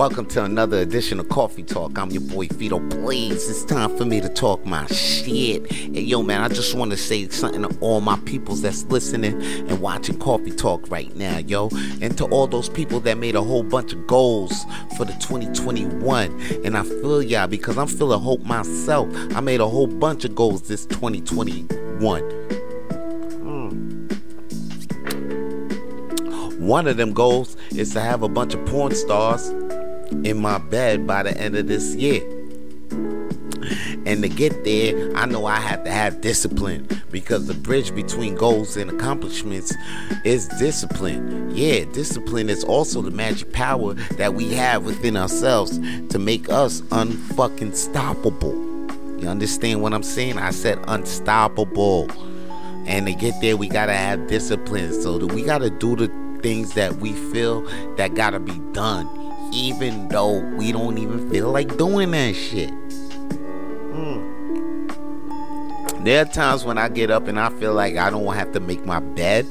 Welcome to another edition of Coffee Talk. I'm your boy Vito Blaze, It's time for me to talk my shit. Hey, yo, man, I just want to say something to all my peoples that's listening and watching Coffee Talk right now, yo. And to all those people that made a whole bunch of goals for the 2021. And I feel y'all because I'm feeling hope myself. I made a whole bunch of goals this 2021. Hmm. One of them goals is to have a bunch of porn stars in my bed by the end of this year. And to get there, I know I have to have discipline because the bridge between goals and accomplishments is discipline. Yeah, discipline is also the magic power that we have within ourselves to make us unfucking stoppable. You understand what I'm saying? I said unstoppable. And to get there, we gotta have discipline. So we gotta do the things that we feel that gotta be done, even though we don't even feel like doing that shit. Mm. There are times when I get up and I feel like I don't have to make my bed,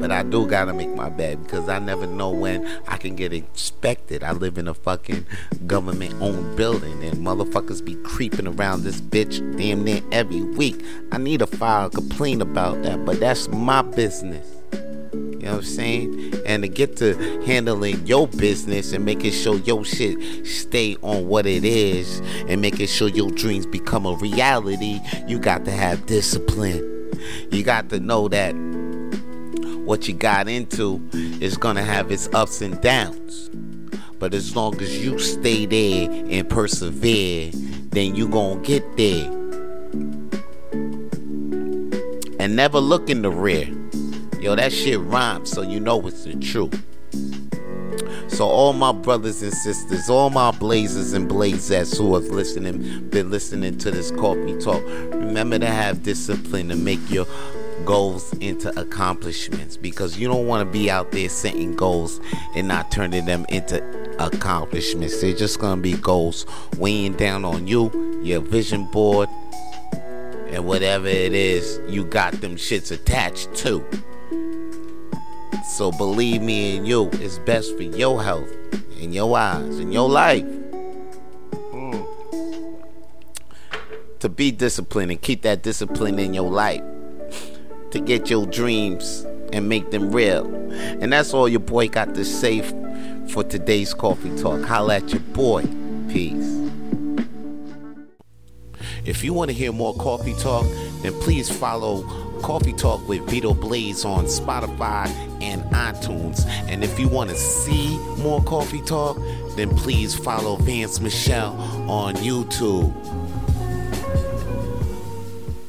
but I do gotta make my bed because I never know when I can get inspected. I live in a fucking government owned building and motherfuckers be creeping around this bitch damn near every week. I need to file a complaint about that, but that's my business. You know what I'm saying? And to get to handling your business and making sure your shit stay on what it is and making sure your dreams become a reality, you got to have discipline. You got to know that what you got into is going to have its ups and downs. But as long as you stay there and persevere, then you going to get there. And never look in the rear. Yo, that shit rhymes, so you know it's the truth. So all my brothers and sisters, all my blazers and blazettes who have listening, been listening to this coffee talk, remember to have discipline to make your goals into accomplishments because you don't want to be out there setting goals and not turning them into accomplishments. They're just gonna be goals weighing down on you, your vision board, and whatever it is you got them shits attached to. So believe me and you, it's best for your health, in your eyes, in your life. Mm. To be disciplined and keep that discipline in your life. To get your dreams and make them real. And that's all your boy got to say for today's coffee talk. Holla at your boy. Peace. If you want to hear more coffee talk, then please follow Coffee Talk with Vito Blaze on Spotify and iTunes. And if you want to see more Coffee Talk, then please follow Vance Michelle on YouTube.